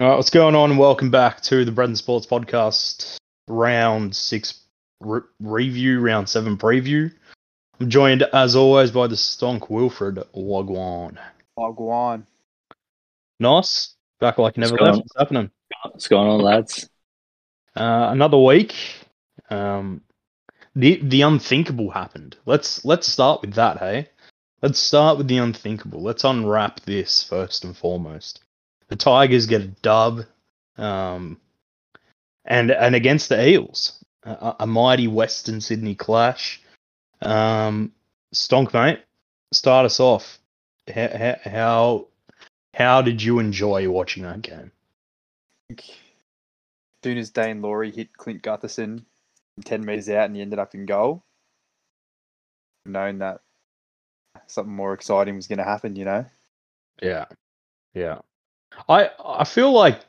All right, what's going on? Welcome back to the Bread and Sports Podcast, round six re- review, round seven preview. I'm joined, as always, by the stonk Wilfred Wagwan. Wagwan. Nice, back like you never What's left. What's happening? What's going on, lads? Uh, another week. Um, the the unthinkable happened. Let's let's start with that. Hey, let's start with the unthinkable. Let's unwrap this first and foremost. The Tigers get a dub, um, and and against the Eels, a, a mighty Western Sydney clash. Um, Stonk, mate, start us off. How how how did you enjoy watching that game? As soon as Daine Laurie hit Clint Gutherson 10 metres out and he ended up in goal, known that something more exciting was going to happen, you know? Yeah, yeah. I I feel like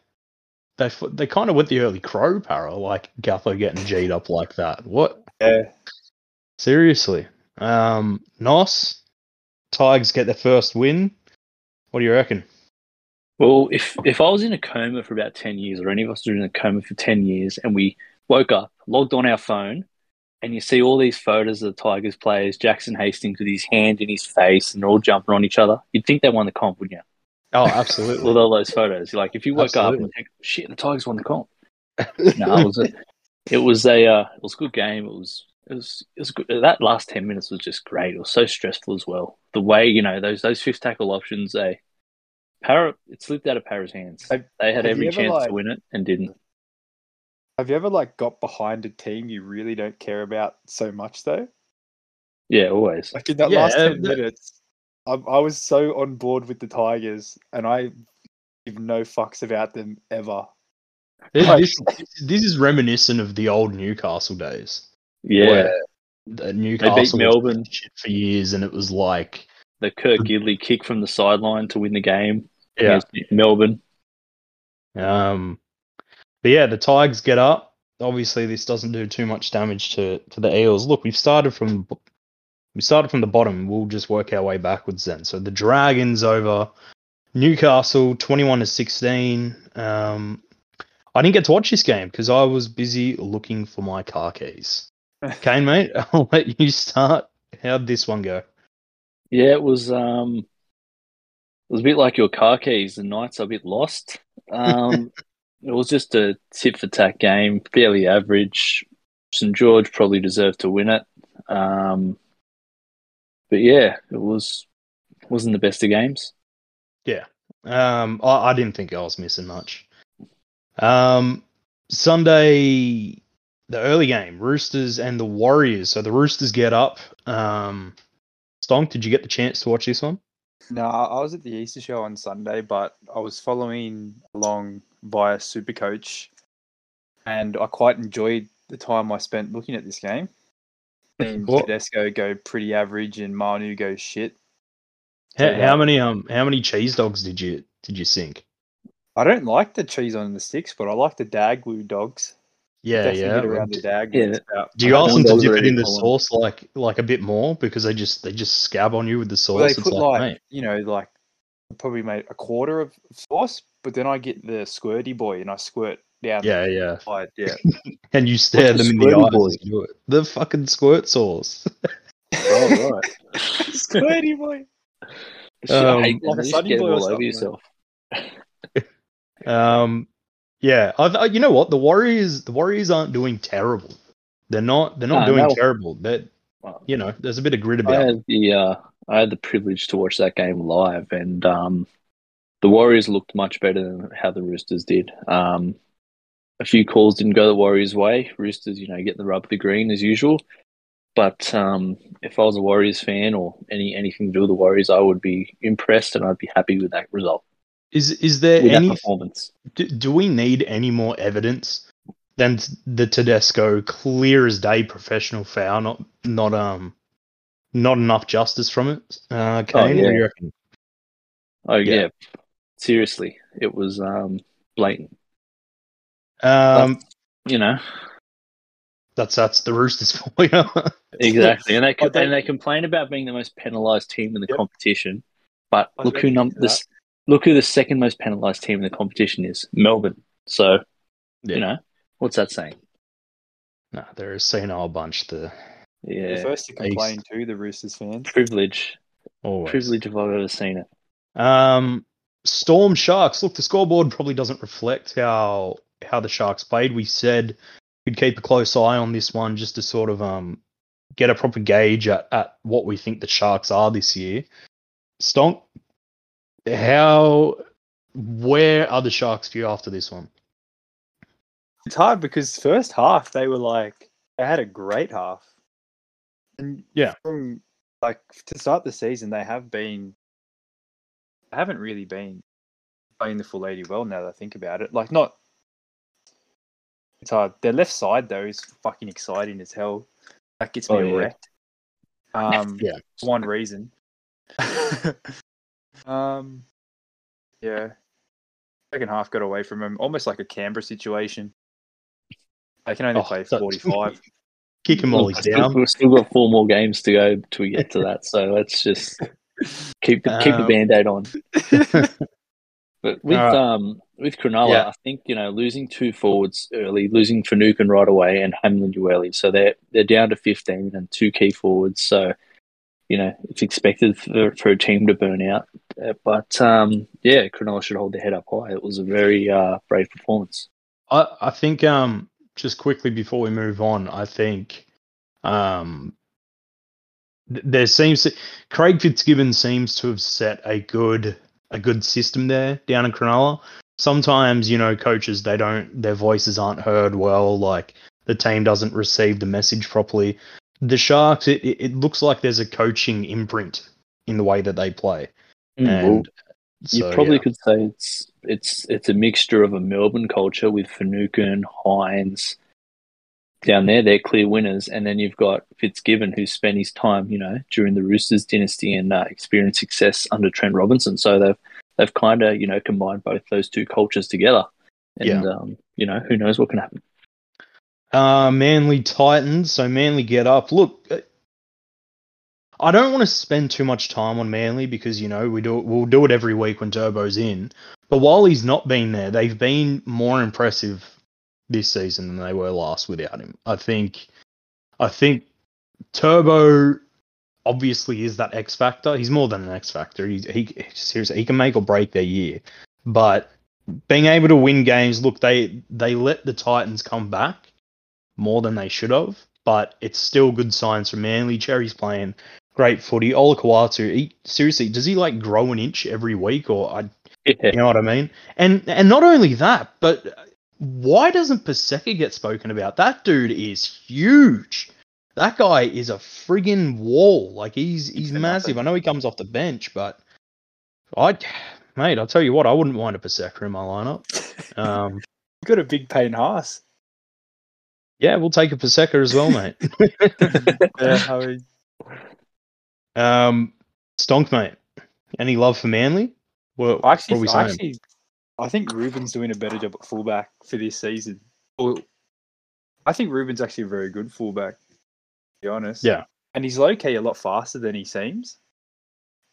they f- they kind of went the early crow para, like Gutho getting G'd up like that. What? Yeah. Seriously. Um, Nos, Tigers get their first win. What do you reckon? Well, if if I was in a coma for about ten years, or any of us were in a coma for ten years, and we woke up, logged on our phone, and you see all these photos of the Tigers players, Jackson Hastings with his hand in his face, and they're all jumping on each other, you'd think they won the comp, wouldn't you? Oh, absolutely. With all those photos, like if you woke up and think, "Shit, the Tigers won the comp," no, it was a, it was a, uh, it was a good game. It was, it was, it was good. That last ten minutes was just great. It was so stressful as well. The way you know those those fifth tackle options, they Para it slipped out of Para's hands. Have- They had every chance like- to win it and didn't. Have you ever like got behind a team you really don't care about so much though? Yeah, always. Like in that Yeah, last 10 that- minutes, I, I was so on board with the Tigers and I give no fucks about them ever. This, this, this is reminiscent of the old Newcastle days. Yeah, where the Newcastle was Melbourne. for years, and it was like, the Kurt Gidley kick from the sideline to win the game yeah, against Melbourne. Um, but yeah, the Tigers get up. Obviously, this doesn't do too much damage to to the Eels. Look, we've started from we started from the bottom. We'll just work our way backwards then. So the Dragons over Newcastle, twenty-one to sixteen. Um, I didn't get to watch this game because I was busy looking for my car keys. Kane, mate, I'll let you start. How'd this one go? Yeah, it was um it was a bit like your car keys. The Knights are a bit lost. Um it was just a tit for tat game, fairly average. St George probably deserved to win it. Um but yeah, it was wasn't the best of games. Yeah, um, I, I didn't think I was missing much. Um, Sunday, the early game, Roosters and the Warriors. So the Roosters get up. Um, Stonk, did you get the chance to watch this one? No, I I was at the Easter show on Sunday, but I was following along via Supercoach, and I quite enjoyed the time I spent looking at this game. Seeing What- Tedesco go pretty average and Manu go shit. How, So, how yeah. many um how many cheese dogs did you did you sink? I don't like the cheese on the sticks, but I like the Daglu dogs. Yeah, yeah. around the Dag. Yeah. about- Do you ask them to dip it in the already, sauce like like a bit more because they just they just scab on you with the sauce? Well, they it's put like, like, you know like probably made a quarter of sauce, but then I get the squirty boy and I squirt down. yeah, yeah. the side. Yeah. And you stare them in the squirty eyes. boy? as do it. The fucking squirt sauce. Oh right. squirty boy. Um, I hate like a them. You Sunny Boy all over yourself. Um, yeah, I, th- you know what? The Warriors, the Warriors aren't doing terrible. They're not. They're not No, doing no. terrible. That you know, there's a bit of grit about. them. had the uh, I had the privilege to watch that game live, and um, the Warriors looked much better than how the Roosters did. Um, a few calls didn't go the Warriors' way. Roosters, you know, get the rub of the green as usual. But um, if I was a Warriors fan or any anything to do with the Warriors, I would be impressed and I'd be happy with that result, Is is there with any? performance. Do, do we need any more evidence than the Tedesco clear as day professional foul? Not not um, not enough justice from it. Uh, Kane, what do yeah. you reckon? Oh Yeah. yeah, seriously, it was um, blatant. Um, You know, that's that's the Roosters for you. Exactly, and they I don't- and they complain about being the most penalised team in the Yep. competition. But I look who to num this look who the second most penalised team in the competition is Melbourne. So, Yeah. you know, what's that saying? No, they're a senile bunch. The You're Yeah, first to Ace. complain too, the Roosters fans. privilege. always. Privilege if I've ever seen it. Um, Storm Sharks. Look, the scoreboard probably doesn't reflect how how the Sharks played. We said we'd keep a close eye on this one just to sort of um get a proper gauge at, at what we think the Sharks are this year. Stonk, how where are the Sharks for you after this one? It's hard because first half they were like they had a great half, and Yeah. from like to start the season they have been, they haven't really been playing the full eighty well. Now that I think about it, like not. It's hard. Their left side though is fucking exciting as hell. That gets me Oh, yeah. erect. Um, Yeah. for one reason. um, yeah. Second half got away from him, almost like a Canberra situation. They can only Oh, play that- 45. Kick him while he's Still- down. We've still got four more games to go till we get to that. So let's just keep the, keep the Um, band aid on. But with um with Cronulla, Yeah. I think you know losing two forwards early, losing Finucane right away, and Hamlin Ueli, so they're they're down to fifteen and two key forwards. So you know it's expected for, for a team to burn out. Uh, But um yeah, Cronulla should hold their head up high. It was a very uh, brave performance. I, I think um just quickly before we move on, I think um th- there seems to, Craig Fitzgibbon seems to have set a good a good system there down in Cronulla. Sometimes, you know, coaches they don't their voices aren't heard well, like the team doesn't receive the message properly. The Sharks, it, it looks like there's a coaching imprint in the way that they play. Hmm. And you so, probably yeah. could say it's it's it's a mixture of a Melbourne culture with Finucane, Hynes down there. They're clear winners, and then you've got Fitzgibbon, who spent his time, you know, during the Roosters dynasty and uh, experienced success under Trent Robinson. So they've they've kind of you know combined both those two cultures together, and um, you know who knows what can happen. Uh, Manly Titans. So Manly get up. Look, uh, I don't want to spend too much time on Manly because you know we do we'll do it every week when Turbo's in. But while he's not been there, they've been more impressive this season than they were last without him. I think. I think Turbo obviously is that X factor. He's more than an X factor. He he seriously he can make or break their year. But being able to win games, look, they they let the Titans come back more than they should have, but it's still good signs for Manly. Cherry's playing great footy. Olakau'atu, he, seriously, does he like grow an inch every week, or I, Yeah. you know what I mean? And and not only that, but why doesn't Paseka get spoken about? That dude is huge. That guy is a friggin' wall. Like he's he's for massive. nothing. I know he comes off the bench, but I, mate, I'll tell you what, I wouldn't mind a Paseka in my lineup. Um, You've got a big Payne Haas. yeah, we'll take a Paseka as well, mate. yeah, I mean, Um, Stonk, mate. Any love for Manly? What, actually, what are we saying? actually, I think Reuben's doing a better job at fullback for this season. Well, I think Reuben's actually a very good fullback. To be honest, Yeah. and he's low key a lot faster than he seems.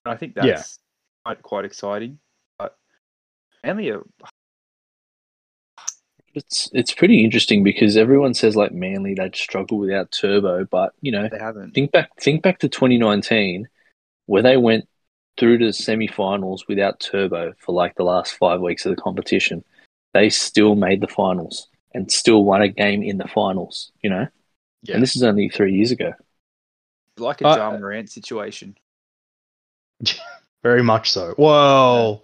And I think that's Yeah. quite, quite exciting. But Manly, are, It's it's pretty interesting because everyone says like Manly they'd struggle without Turbo, but you know they haven't. think back think back to 2019 where they went through to the semi-finals without turbo for like the last five weeks of the competition they still made the finals and still won a game in the finals you know Yeah. and this is only three years ago like a Uh, Ja Morant situation. Very much so. Well,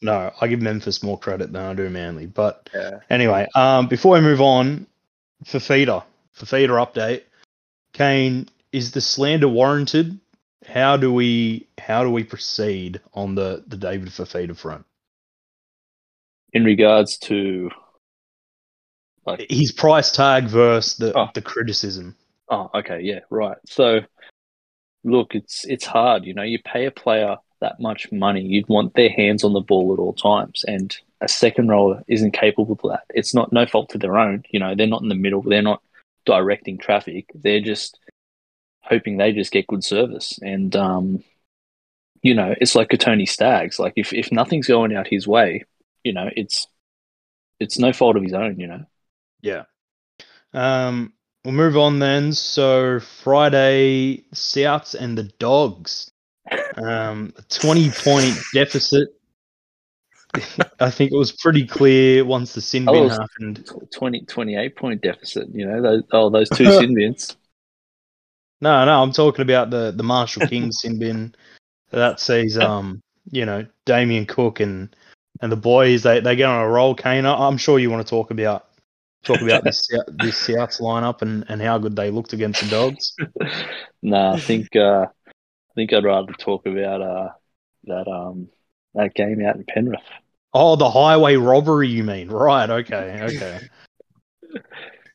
no, I give Memphis more credit than I do Manly. But Yeah. anyway, um, before we move on, Fifita, Fifita update. Kane, is the slander warranted? How do we how do we proceed on the the David Fifita front? in regards to His price tag versus the Oh. the criticism. Oh, okay, yeah, right. So, look, it's it's hard. You know, you pay a player that much money, you'd want their hands on the ball at all times, and a second rower isn't capable of that. It's not no fault to their own. You know, they're not in the middle. They're not directing traffic. They're just hoping they just get good service. And um, you know, it's like a Tony Staggs. Like if if nothing's going out his way, you know, it's it's no fault of his own. You know. Yeah. Um, we'll move on then. So Friday, Souths and the Dogs. Um, a 20 point deficit. I think it was pretty clear once the sin Oh, bin was- happened. Tw- 20, 28 point deficit. You know, those oh those two sin bins. No, no, I'm talking about the the Marshall King sin bin. That sees um, you know, Damien Cook and and the boys. They they get on a roll. Kane, I'm sure you want to talk about talk about this this Souths lineup and and how good they looked against the Dogs. nah, I think uh, I think I'd rather talk about uh that um that game out in Penrith. Oh, the highway robbery, you mean? Right? Okay, okay.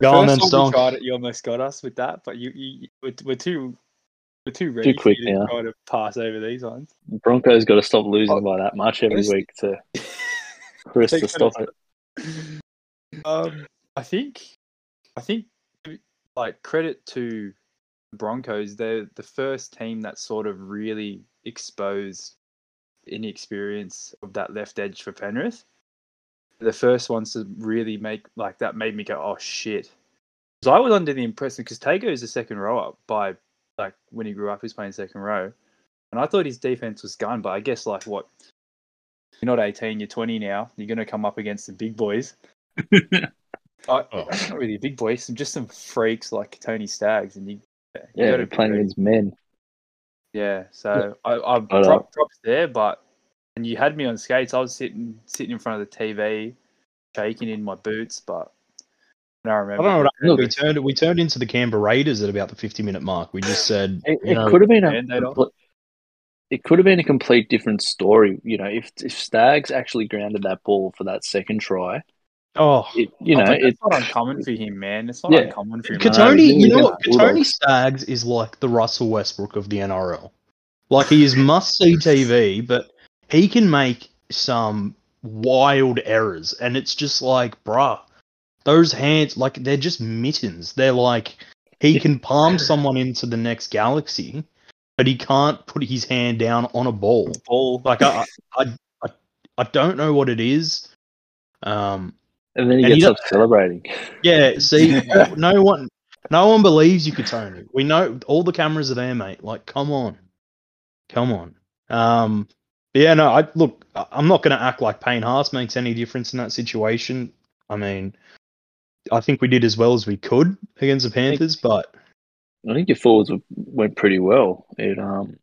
Go on then, First one we Stonk. tried it, you almost got us with that, but you, you we're, we're too we're too ready for quick to now. try to pass over these ones. Broncos got to stop losing Oh, by that much every honestly- week to They to stop it. Um, I think, I think, like credit to the Broncos, they're the first team that sort of really exposed inexperience of that left edge for Penrith. The first ones to really make like that made me go, oh shit. Because I was under the impression because Tago is a second row up by like when he grew up, he's playing second row, and I thought his defense was gone. But I guess like what you're not 18, you're 20 now. You're going to come up against the big boys. I, Oh. Not really big boys, some just some freaks like Tony Staggs, and you. you Yeah, gotta we're be playing against men. Yeah, so I, I But, uh, drop, props there, but and you had me on skates. I was sitting sitting in front of the TV, shaking in my boots, but I don't I remember. don't know what happened. Look, We turned we turned into the Canberra Raiders at about the 50 minute mark. We just said, It, you it know, could have been a compl- it could have been a complete different story. You know, if if Staggs actually grounded that ball for that second try, oh, it you know but it not uncommon for him, man. It's not Yeah. uncommon for him. Kotoni, you know what? Kotoni Staggs is like the Russell Westbrook of the NRL. Like he is must see TV, but he can make some wild errors, and it's just like, bruh, those hands, like they're just mittens. They're like he can palm someone into the next galaxy, but he can't put his hand down on a ball. ball. Like I, I, I, I don't know what it is. Um, and then he and he gets up celebrating. yeah, see, no one, no one believes you, Kotoni. We know all the cameras are there, mate. Like, come on, come on. Um, but yeah, no, I look. I- I'm not going to act like Payne Haas makes any difference in that situation. I mean, I think we did as well as we could against the Panthers, but I think your forwards went pretty well. It um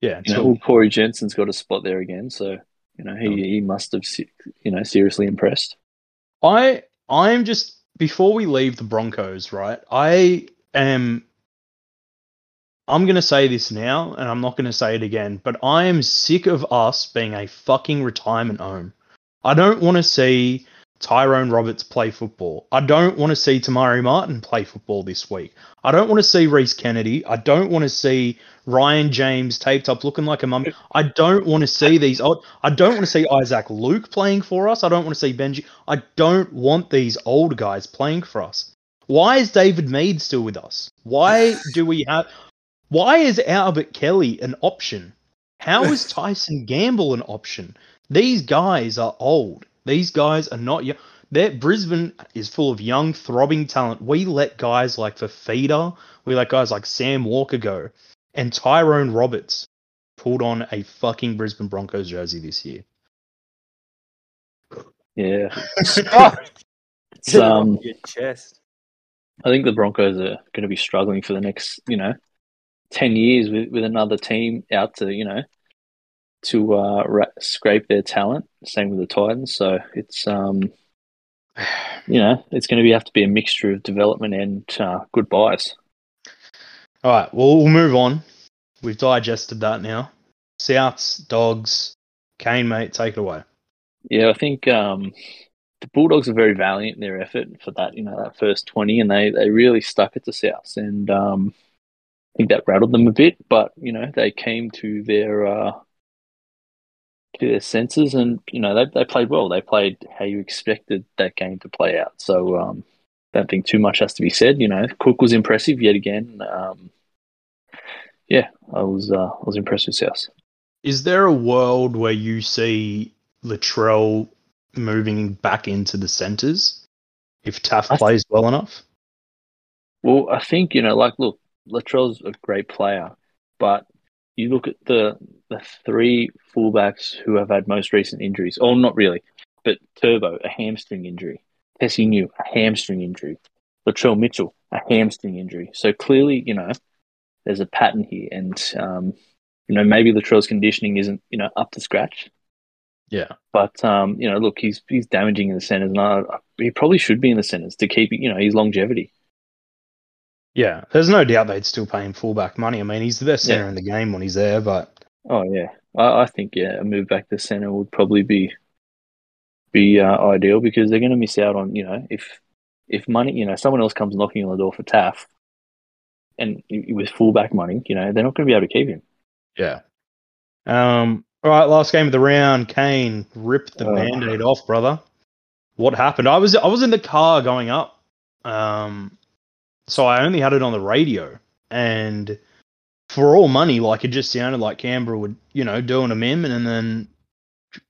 yeah, you know Corey Jensen's got a spot there again, so you know he he must have you know seriously impressed. I I am just before we leave the Broncos, right? I am I'm going to say this now and I'm not going to say it again, but I am sick of us being a fucking retirement home. I don't want to see Tyrone Roberts play football. I don't want to see Te Maire Martin play football this week. I don't want to see Rhys Kennedy. I don't want to see Ryan James taped up looking like a mummy. I don't want to see these. old- I don't want to see Isaac Luke playing for us. I don't want to see Benji. I don't want these old guys playing for us. Why is David Mead still with us? Why do we have? Why is Albert Kelly an option? How is Tyson Gamble an option? These guys are old. These guys are not young. That Brisbane is full of young, throbbing talent. We let guys like Fifita, we let guys like Sam Walker go, and Tyrone Roberts pulled on a fucking Brisbane Broncos jersey this year. Yeah, it's, um, your chest. I think the Broncos are going to be struggling for the next you know ten years with with another team out to you know to uh, ra- scrape their talent. Same with the Titans, so it's um you know it's going to be have to be a mixture of development and uh, good buys. All right, well, we'll move on. We've digested that now. Souths, dogs, Kane, mate, take it away. Yeah, I think um, the Bulldogs are very valiant in their effort for that, you know, that first twenty, and they, they really stuck it to Souths, and um, I think that rattled them a bit. But you know, they came to their uh, to their senses, and you know, they they played well. They played how you expected that game to play out. So um, don't think too much has to be said. You know, Cook was impressive yet again. Um, yeah, I was uh, I was impressed with South. Is there a world where you see Latrell moving back into the centres if Taaffe th- plays well enough? Well, I think you know, like, look, Latrell's a great player, but you look at the the three fullbacks who have had most recent injuries. Oh, not really, but Turbo, a hamstring injury. Tessie New, a hamstring injury. Latrell Mitchell, a hamstring injury. So clearly, you know, there's a pattern here, and um, you know, maybe Latrell's conditioning isn't you know up to scratch. Yeah. But um, you know, look, he's he's damaging in the centres, and I, he probably should be in the centres to keep you know his longevity. Yeah, there's no doubt they'd still pay him fullback money. I mean, he's the best Yeah. centre in the game when he's there, but Oh yeah, I, I think yeah, a move back to centre would probably be be uh, ideal because they're going to miss out on you know if if money you know someone else comes knocking on the door for Taaffe, and with fullback money, you know they're not going to be able to keep him. yeah. Um. All right, last game of the round. Kane ripped the Oh. band-aid off, brother. What happened? I was I was in the car going up. Um. So I only had it on the radio, and for all money, like it just sounded like Canberra would, you know, do an amendment, and then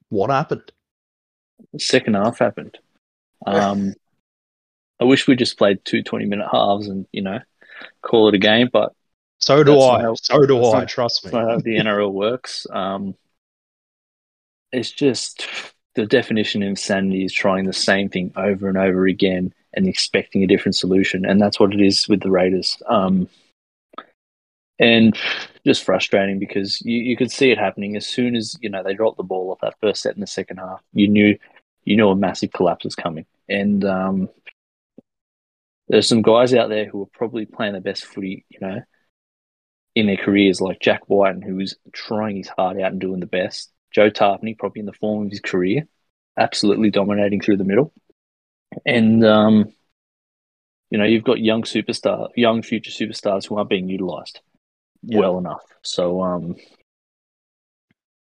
what happened? The second half happened. Um, I wish we just played two 20 minute halves and you know call it a game, but So do I. not- so do I. not- trust me. How the NRL works. Um, it's just the definition of insanity is trying the same thing over and over again and expecting a different solution, and that's what it is with the Raiders. Um, and just frustrating because you, you could see it happening as soon as you know they dropped the ball off that first set in the second half. You knew you knew a massive collapse was coming, and um, there's some guys out there who are probably playing the best footy, you know, in their careers, like Jack Wighton, who was trying his heart out and doing the best. Joe Tapine, probably in the form of his career, absolutely dominating through the middle. And, um, you know, you've got young superstar, young future superstars who aren't being utilised Yeah. well enough. So, um,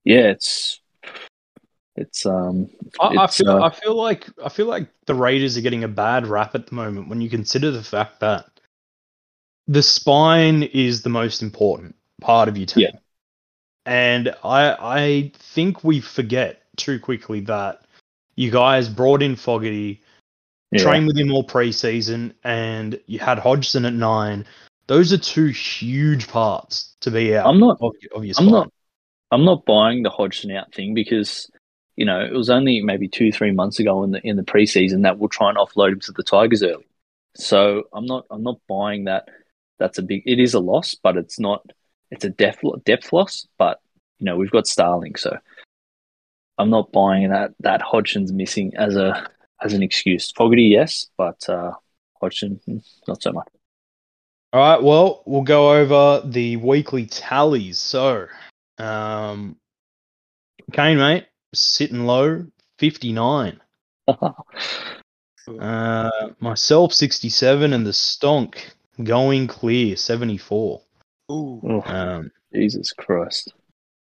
yeah, it's, it's, um, I, I feel uh, I feel like I feel like the Raiders are getting a bad rap at the moment when you consider the fact that the spine is the most important part of your team. Yeah. And I I think we forget too quickly that you guys brought in Fogarty, yeah. trained with him all preseason, and you had Hodgson at nine. Those are two huge parts to be out I'm not- of, of your I'm not I'm not buying the Hodgson out thing because you know it was only maybe two three months ago in the in the preseason that we'll try and offload him to the Tigers early. So I'm not I'm not buying that. That's a big. It is a loss, but it's not. It's a depth depth loss. But you know we've got Starling, so I'm not buying that that Hodgson's missing as a as an excuse. Fogarty, yes, but uh, Hodgson, hmm, not so much. All right, well, we'll go over the weekly tallies. So, um, Kane, mate, sitting low, 59. Uh, myself, 67, and the Stonk going clear, 74. Ooh. Oh, Um, Jesus Christ!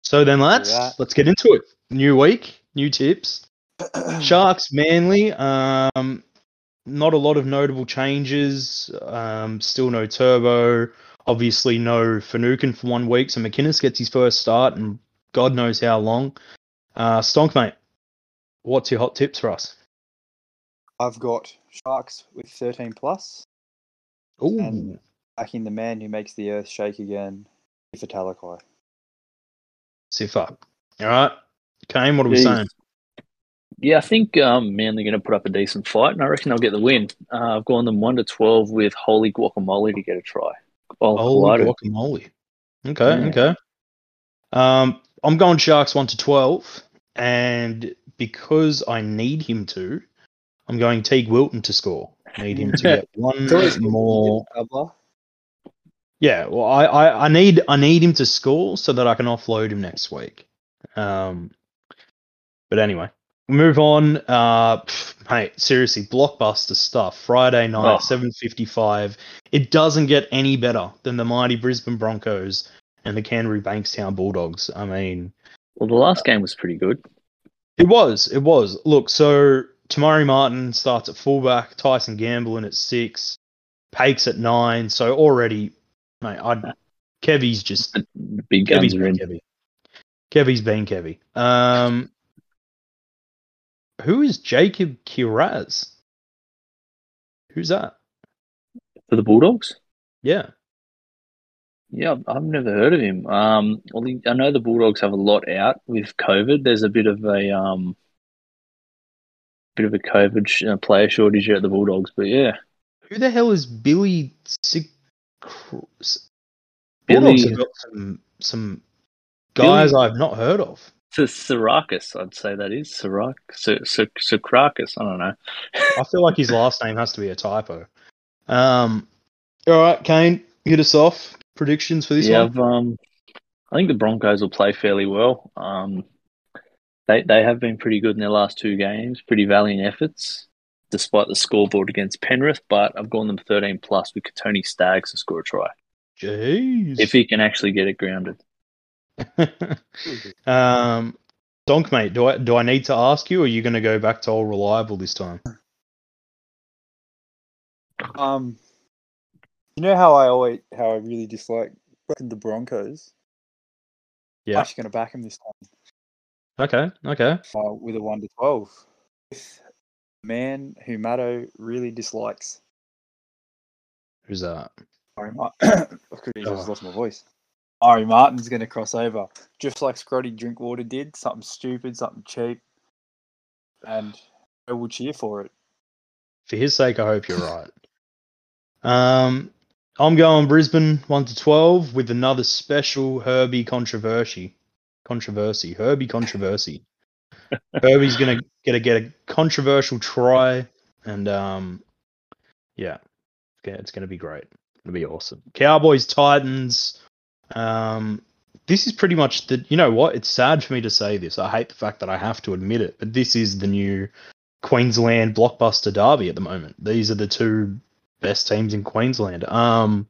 so then, lads, that. let's get into it. New week, new tips. Sharks, Manly. Um, not a lot of notable changes. Um, still no Turbo. Obviously, no Finucane for one week. So McInnes gets his first start, and God knows how long. Uh, Stonk, mate, what's your hot tips for us? I've got Sharks with 13 plus, Ooh, And- backing the man who makes the earth shake again, for Talakai. Sifa. All right, Kane, what are we Jeez. saying? Yeah, I think um, Manly going to put up a decent fight, and I reckon they'll get the win. Uh, I've gone them one to twelve with Holy Guacamole to get a try. Oh, Holy Kawato. guacamole. Okay, Yeah. okay. Um, I'm going Sharks one to twelve, and because I need him to, I'm going Teig Wilton to score. Need him to get one It's always good when you more. get a doubler. Yeah, well, I, I, I need I need him to score so that I can offload him next week. Um, but anyway, we move on. Uh, pff, mate, seriously, blockbuster stuff. Friday night, Oh. seven fifty five. It doesn't get any better than the mighty Brisbane Broncos and the Canterbury Bankstown Bulldogs. I mean, Well, the last game was pretty good. it was, it was. Look, so Te Maire Martin starts at fullback, Tyson Gamble in at six, Pakes at nine. So already, mate, I'd Kevy's just big Kevy's guns are been in. Kevy. Kevy's been Kevy. Um, who is Jacob Kiraz? Who's that? For the Bulldogs? Yeah. Yeah, I've- never heard of him. Um, well, I know the Bulldogs have a lot out with COVID. There's a bit of a um, bit of a COVID sh- uh, player shortage here at the Bulldogs, but yeah, Who the hell is Billy Sig? Bulldogs have got some some guys I've not heard of. Sirakis, I'd say that is Sirak Sokrakis. I don't know. I feel like his last name has to be a typo. Um, all right, Kane, hit us off. Predictions for this yeah, one? Um, I think the Broncos will play fairly well. Um, they they have been pretty good in their last two games, pretty valiant efforts, despite the scoreboard against Penrith. But I've gone them 13 plus with Tony Staggs to score a try Jeez. if he can actually get it grounded. um, Donk, mate, do I do I need to ask you, or are you going to go back to all reliable this time? Um, you know how I always how I really dislike the Broncos. I'm Yeah. actually going to back him this time Okay. Okay. uh, with a one to twelve. With a man who Matto really dislikes. Who's that? Sorry. I could have just Oh. lost my voice. Ari Martin's going to cross over, just like Scotty Drinkwater did. Something stupid, something cheap, and I will cheer for it. For his sake, I hope you're right. Um, I'm going Brisbane one to twelve with another special Herbie controversy. Controversy. Herbie controversy. Herbie's gonna get a get a controversial try, and um, yeah, yeah, it's gonna be great. It'll be awesome. Cowboys Titans. Um, this is pretty much the. You know what? It's sad for me to say this. I hate the fact that I have to admit it, but this is the new Queensland blockbuster derby at the moment. These are the two best teams in Queensland. Um,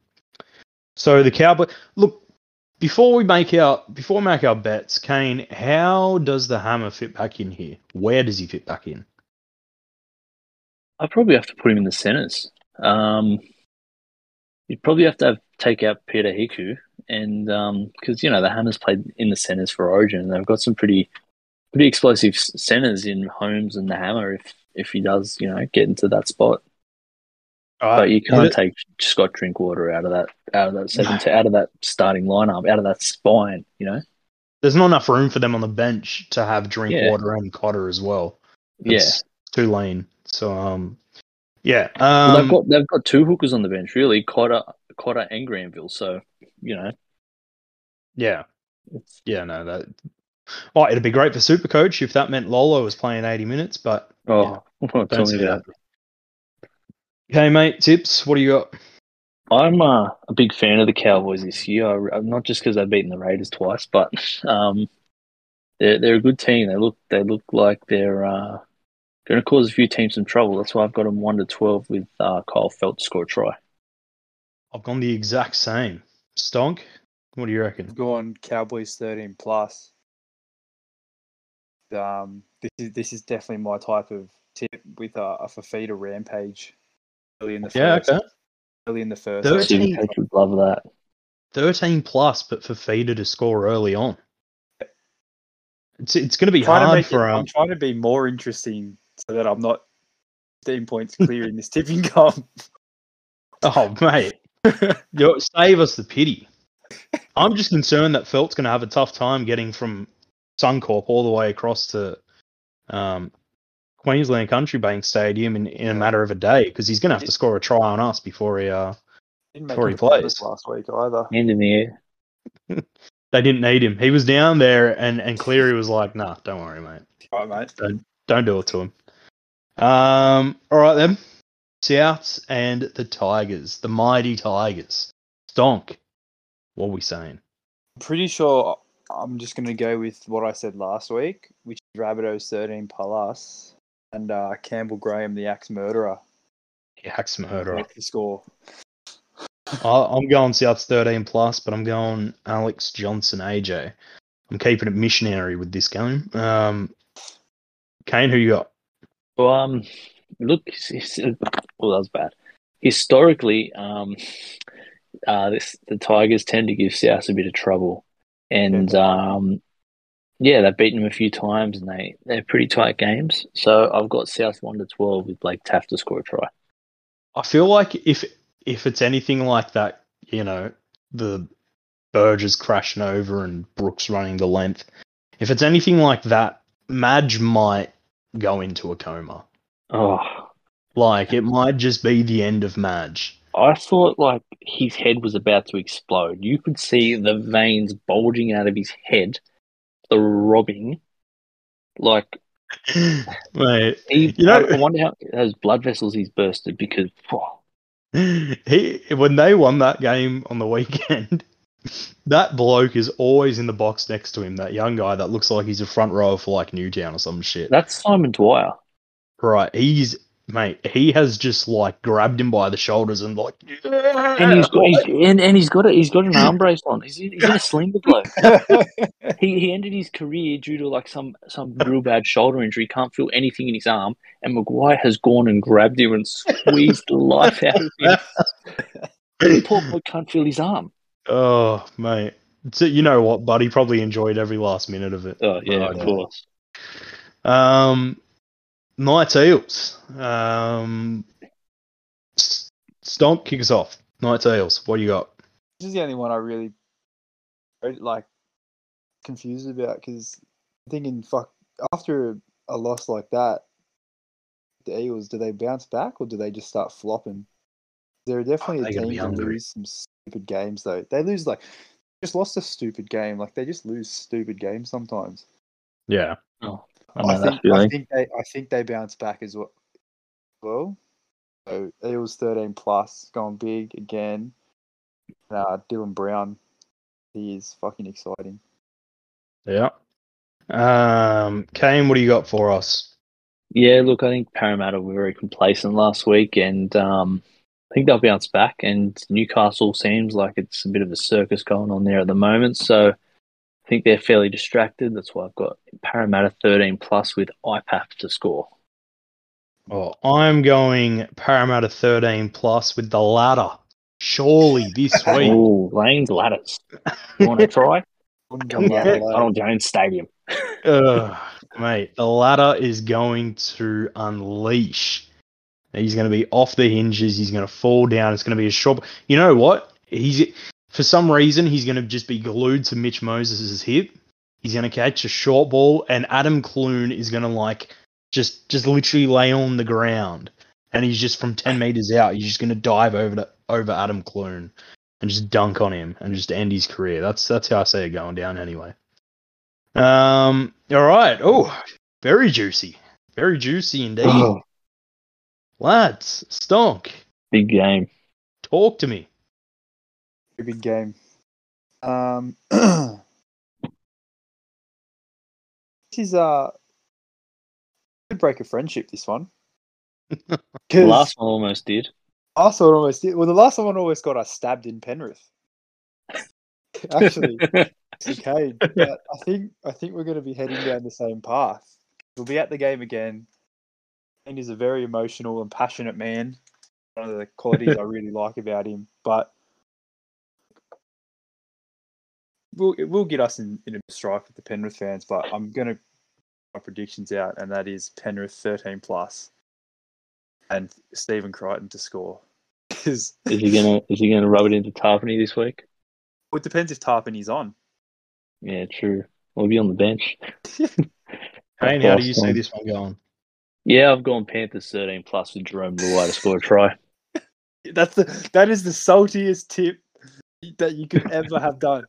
so the Cowboy. Look, before we make our before we make our bets, Kane, how does the Hammer fit back in here? Where does he fit back in? I probably have to put him in the centres. Um, you'd probably have to have, take out Peter Hiku, and because you know the Hammers played in the centres for Origin, and they've got some pretty pretty explosive centres in Holmes and the Hammer. If if he does, you know, get into that spot, but you can't take Scott Drinkwater out of that out of that seven out of that starting lineup, out of that spine. You know, There's not enough room for them on the bench to have Drinkwater and Cotter as well. yeah. It's too lean. So um, yeah. Well, Um, they've got they've got two hookers on the bench, really, Cotter, Cotter and Granville. So you know, yeah. it's Yeah, no, that. Oh, it'd be great for Supercoach if that meant Lolo was playing 80 minutes, but oh, tell don't me about that. Okay, mate, tips. What do you got? I'm uh, a big fan of the Cowboys this year. I- Not just because they've beaten the Raiders twice, but um, they're they're a good team. They look they look like they're uh, going to cause a few teams some trouble. That's why I've got them one to twelve with uh, Kyle Feldt to score a try. I've gone the exact same. Stonk, what do you reckon? Go on Cowboys thirteen plus. Um, this is this is definitely my type of tip with a, a Fifita rampage early in the Yeah, first. okay. Early in the first. Thirteen. Supercoach would love that. 13 plus, but for Feeder to score early on. It's it's going to be I'm trying to hard make it- for I'm um. trying to be more interesting so that I'm not 15 points clear in this tipping comp. Oh, mate, you save us the pity. I'm just concerned that Feldt's going to have a tough time getting from Suncorp all the way across to um, Queensland Country Bank Stadium in, in a matter of a day because he's going to have to score a try on us before he uh, Didn't make Before he plays. last week either. Hand in the air. they didn't need him. He was down there, and and Cleary was like, "Nah, don't worry, mate. Right, mate. Don't do it to him." Um. All right then. Souths and the Tigers, the mighty Tigers. Stonk. What are we saying? I'm pretty sure I'm just going to go with what I said last week, which is Rabbitohs 13 plus and uh, Campbell Graham, the axe murderer. The Axe murderer. The score. I- I'm going Souths 13 plus, but I'm going Alex Johnson AJ. I'm keeping it missionary with this game. Um. Kane, who you got? Well, um, look, well, that was bad. Historically, um, uh, this the Tigers tend to give South a bit of trouble, and um, yeah, they've beaten them a few times, and they they're pretty tight games. So I've got South one to twelve with Blake Taaffe to score a try. I feel like if if it's anything like that, you know, the Burgess crashing over and Brooks running the length. If it's anything like that, Madge might go into a coma. Oh, Like it might just be the end of Madge. I thought like his head was about to explode. You could see the veins bulging out of his head, throbbing. Like Mate, he, You know- I wonder how those blood vessels he's bursted because oh, he when they won that game on the weekend, that bloke is always in the box next to him. That young guy that looks like he's a front row for like Newtown or some shit. that's Simon Dwyer. Right, he's mate. He has just like grabbed him by the shoulders and like, And he's got he's, and, and he's got a, he's got an arm brace on. He's he's in a sling, the bloke. He he ended his career due to like some some real bad shoulder injury. Can't feel anything in his arm, and Maguire has gone and grabbed him and squeezed the life out of him. Poor bloke can't feel his arm. oh mate. So you know what, buddy? Probably enjoyed every last minute of it. Oh yeah, Right. of course. Um, Knights Eels. Um, S- Stonk, kick us off. Knights Eels. What do you got? This is the only one I really like confused about because I'm thinking, fuck, after a loss like that, the Eagles, do they bounce back or do they just start flopping? They're definitely they're a team to hungry. lose some stupid games though. They lose like just lost a stupid game. Like they just lose stupid games sometimes. Yeah. Oh, I know I that think I think they I think they bounce back as well. Well, so Eels thirteen plus going big again. Uh, Dylan Brown, he is fucking exciting. Yeah. Um, Kane, what do you got for us? Yeah, look, I think Parramatta were very complacent last week, and um, I think they'll bounce back. And Newcastle seems like it's a bit of a circus going on there at the moment, so I think they're fairly distracted. That's why I've got Parramatta 13 plus with IPAP to score. Oh, I'm going Parramatta 13 plus with the ladder. Surely this week. Oh, Lane's ladders. You want to try? Come go down that to. Donald Jones Stadium. Ugh, mate, the ladder is going to unleash. He's going to be off the hinges. He's going to fall down. It's going to be a short. You know what? He's for some reason he's going to just be glued to Mitch Moses' hip. He's going to catch a short ball, and Adam Clune is going to like just just literally lay on the ground, and he's just from ten meters out. He's just going to dive over to over Adam Clune and just dunk on him and just end his career. That's that's how I see it going down anyway. Um. All right. Oh, very juicy. Very juicy indeed. Oh, Lads, Stonk, big game. talk to me. Big game. Um, this is uh, could break a friendship. This one. the last one almost did. last one almost did. Well, the last one almost got us stabbed in Penrith. Actually, okay. But I think I think we're going to be heading down the same path. We'll be at the game again. And he's a very emotional and passionate man. One of the qualities I really like about him. But we'll, it will get us in, in a strife with the Penrith fans. But I'm going to my predictions out, and that is Penrith 13 plus, and Stephen Crichton to score. Because Is he gonna is he gonna rub it into Tapine this week? Well, it depends if Tapine's on. Yeah, true. We'll be on the bench. Kane, how do you see this one going? Yeah, I've gone Panthers 13 plus with Jarome Luai to score a try. That's the that is the saltiest tip that you could ever have done.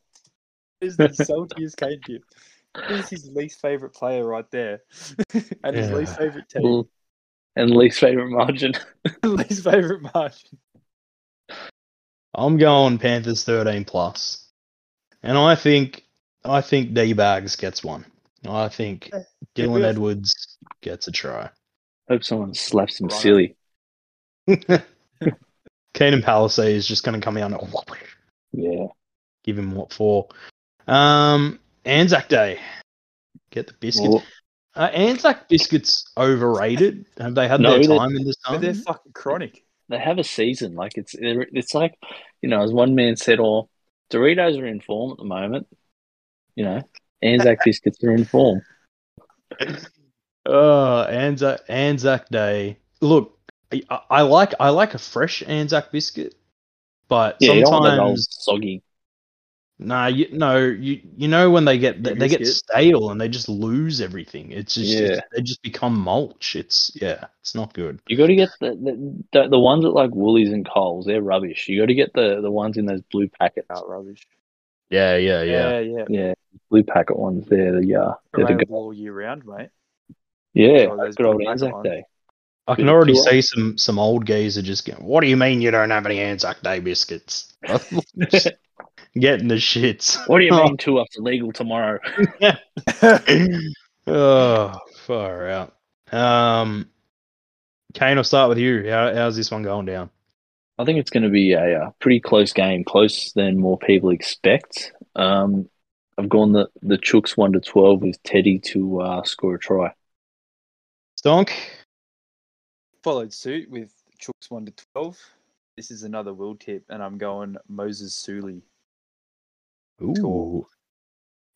It is the saltiest Kane tip. This is his least favorite player right there, and his least favorite team, and least favourite margin. least favorite margin. I'm going Panthers 13 plus, and I think I think D Bags gets one. I think Dylan will. Edwards gets a try. Hope someone slaps him Right. silly. Keenan Palasia is just going to come out and Yeah. give him what for. Um, Anzac Day. Get the biscuit. Well, Uh, Anzac biscuits overrated. Have they had No, their time in the But sun? they're fucking chronic. they have a season. Like it's it's like you know, as one man said, or Doritos are in form at the moment. You know, Anzac biscuits are in form. Oh, Anzac Anzac Day. Look, I, I like I like a fresh Anzac biscuit, but Yeah, you don't want that old sometimes soggy. Nah, you no, you you know when they get they, they get biscuit. stale and they just lose everything. It's just Yeah. they just become mulch. It's yeah, it's not good. You got to get the, the the the ones that like Woolies and Coles. They're rubbish. You got to get the the ones in those blue packet Out rubbish. Yeah, yeah, yeah. Yeah, yeah. Yeah, blue packet ones. They're the uh, they're the go- all year round, mate. yeah. Those Good old Anzac ones. Day. I can already see some some old are just going, What do you mean you don't have any Anzac Day biscuits? Getting the shits. What do you mean two up's illegal tomorrow? oh, far out. Um, Kane, I'll start with you. How, how's this one going down? I think it's going to be a, uh pretty close game, close than more people expect. Um, I've gone the the Chooks one to twelve with Teddy to uh, score a try. Stonk? Followed suit with Chooks 1 to 12. This is another will tip, and I'm going Moses Suli. Ooh.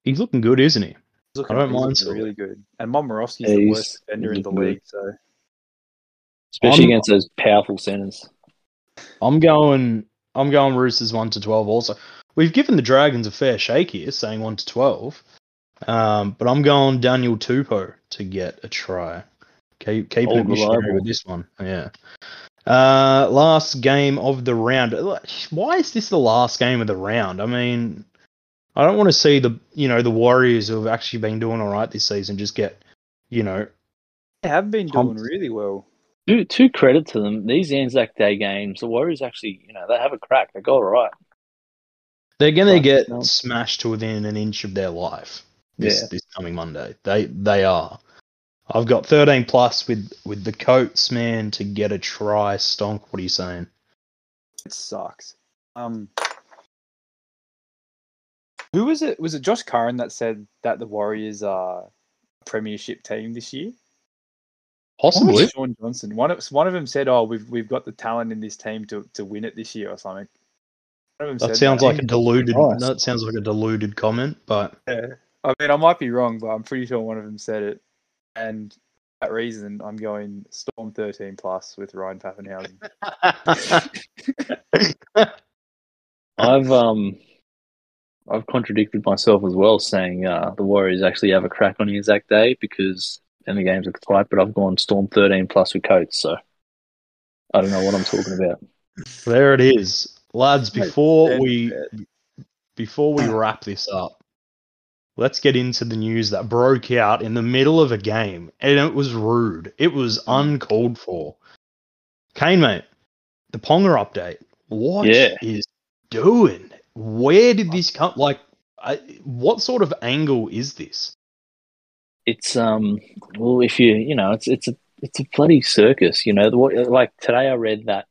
He's looking good, isn't he? He's looking, don't he's mind looking Sully. really good. And Momorowski's Yeah, the worst defender in the good. league, so Especially I'm- against those powerful centers. I'm going I'm going Roosters one to twelve also. We've given the Dragons a fair shake here, saying one to twelve. Um, but I'm going Daniel Tupou to get a try. Keep keeping Old it missionary reliable. with this one. Yeah. Uh, last game of the round. Why is this the last game of the round? I mean, I don't want to see the you know the Warriors who have actually been doing all right this season just get you know they have been doing Humped. really well. To, to credit to them, these Anzac Day games, the Warriors actually, you know, they have a crack. They go all right. they're gonna get no. smashed to within an inch of their life. this Yeah. this coming Monday. They they are. I've got 13 plus with with the Coates man to get a try. Stonk. What are you saying? It sucks. Um, who was it? Was it Josh Curran that said that the Warriors are a premiership team this year? Or was Possibly. Shaun Johnson. One of one of them said, "Oh, we've we've got the talent in this team to, to win it this year" or something. One of them That sounds like a deluded. Christ. That sounds like a deluded comment, but Yeah. I mean, I might be wrong, but I'm pretty sure one of them said it. And for that reason, I'm going Storm 13 plus with Ryan Papenhuyzen. I've um, I've contradicted myself as well, saying uh, the Warriors actually have a crack on Anzac Day because then the games are tight. But I've gone Storm thirteen plus with Coates, so I don't know what I'm talking about. there it is, lads. Before we before we wrap this up, let's get into the news that broke out in the middle of a game, and it was rude. It was uncalled for. Kane, mate, the Ponga update. What is Yeah. doing? Where did this come? Like, I, what sort of angle is this? It's um, well, if you you know, it's it's a it's a bloody circus. You know, the, like today I read that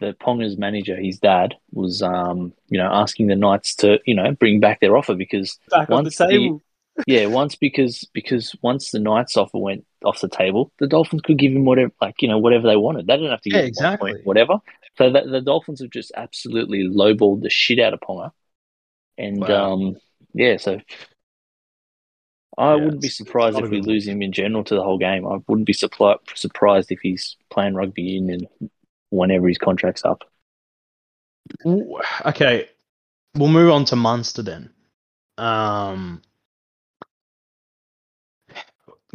the Ponga's manager, his dad, was um, you know, asking the Knights to you know bring back their offer because Back on the Once the- table. Yeah, once because because once the Knights offer went off the table, the Dolphins could give him whatever, like you know, whatever they wanted. They didn't have to give Yeah, him one exactly. point, whatever. So the, the Dolphins have just absolutely lowballed the shit out of Ponga, and Wow. um, yeah, so I Yeah, wouldn't be surprised if we good lose him in general to the whole game. I wouldn't be suppli- surprised if he's playing rugby union whenever his contract's up. Okay, we'll move on to Munster then. Um,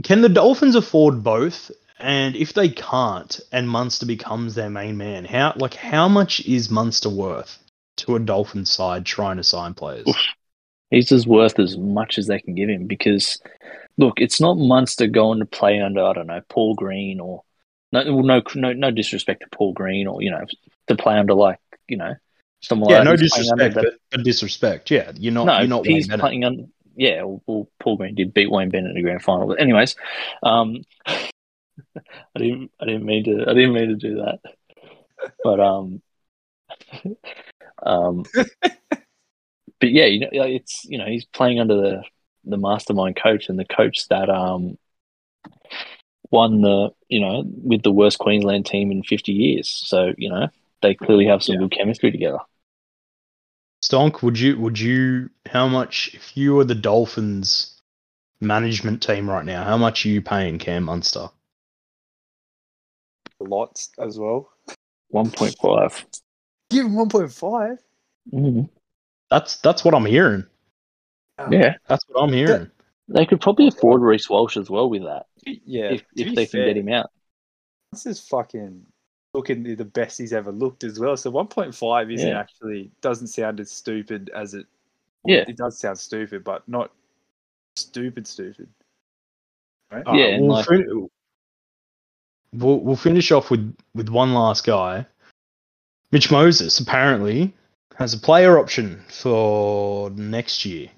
can the Dolphins afford both? And if they can't, and Munster becomes their main man, how like how much is Munster worth to a Dolphins side trying to sign players? He's just worth as much as they can give him because, look, it's not Munster going to play under I don't know Paul Green or no no no no disrespect to Paul Green or you know to play under like you know someone yeah, like no disrespect, but, but disrespect. Yeah, you're not. no, you're not he's playing under. Yeah, well, well, Paul Green did beat Wayne Bennett in the grand final. But anyways, um, I didn't I didn't mean to I didn't mean to do that, but um, um, but yeah, you know, it's you know he's playing under the the mastermind coach and the coach that um won the you know with the worst Queensland team in fifty years. So you know they clearly have some Yeah. good chemistry together. Stonk, would you would you how much if you were the Dolphins management team right now, how much are you paying Cam Munster? Lots as well. One point five. Give him one point five. Mm. That's that's what I'm hearing. Yeah, That's what I'm hearing. they could probably afford Reece Walsh as well with that Yeah. if if be they can get him out. This is fucking looking the best he's ever looked as well. So one point five isn't Yeah. actually doesn't sound as stupid as it. Yeah. It does sound stupid, but not stupid. Stupid. Right? Yeah, and we'll, like- fin- we'll we'll finish off with with one last guy. Mitch Moses apparently has a player option for next year.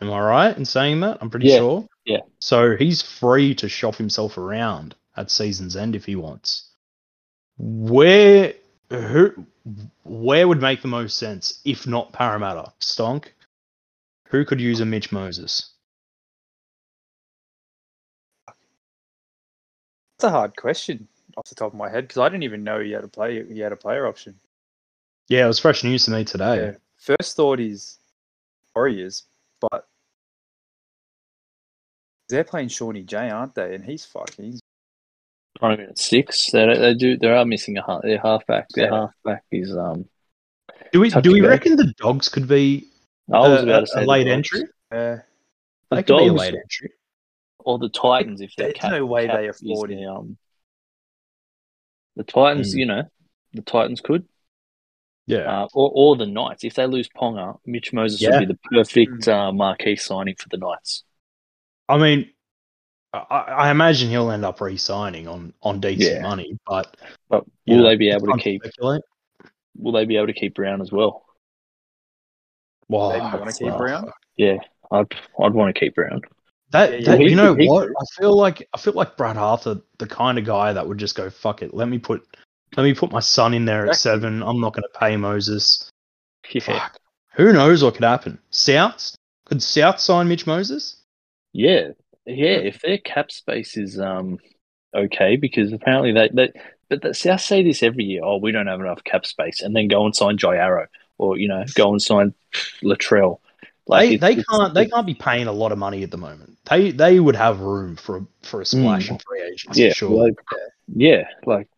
Am I right in saying that? I'm pretty Yeah, sure. yeah. So he's free to shop himself around at season's end if he wants. Where who where would make the most sense if not Parramatta? Stonk. Who could use a Mitch Moses? It's a hard question off the top of my head because I didn't even know he had a play. He had a player option. Yeah, it was fresh news to me today. Yeah. First thought is Warriors, but they're playing Shawnee J, aren't they? And he's fucking. He's, Trying to at six. They they do they are missing a half. Their halfback. Their Yeah. halfback is um. Do we do we and go. reckon the dogs could be I was a, about a- to say a late Dogs. entry? uh, The They could be a late entry. Or the Titans if they're There's cap, no way cap they afford the, him. um. The Titans, Hmm. you know, the Titans could, Yeah. uh, or or the Knights if they lose Ponga, Mitch Moses Yeah. would be the perfect uh, marquee signing for the Knights. I mean, I, I imagine he'll end up re-signing on on decent Yeah. money, but But will know, they be able to keep? speculate. Will they be able to keep Brown as well? Well, They wanna keep well, Brown? Yeah, I'd I'd want to keep Brown. That, Yeah, yeah, that- you know could- what? could. I feel like I feel like Brad Arthur, the kind of guy that would just go, "Fuck it, let me put let me put my son in there at seven. I'm not going to pay Moses. Yeah, Fuck. Who knows what could happen? South? could South sign Mitch Moses? yeah, yeah. If their cap space is um okay, because apparently they they but the South say this every year. Oh, we don't have enough cap space, and then go and sign Jai Arrow, or you know, go and sign Latrell. They it's- they it's- can't they can't be paying a lot of money at the moment. They they would have room for a, for a splash Mm. in free agents Yeah, for sure. like- yeah, like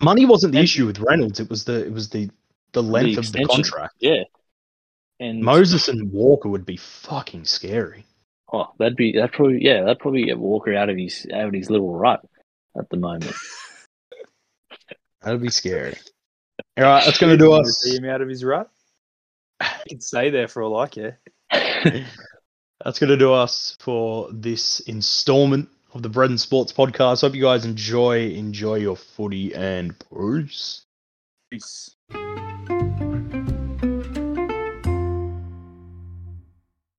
Money wasn't the And- issue with Reynolds. It was the it was the the length of the contract. yeah, and Moses and Walker would be fucking scary. Oh, that'd be that probably yeah, that'd probably get Walker out of his out of his little rut at the moment. That'd be scary. All right, that's going to do us. See him out of his rut. He can stay there for all I care. That's going to do us for this installment of the Bread and Sports podcast. Hope you guys enjoy enjoy your footy and Bruce. Peace.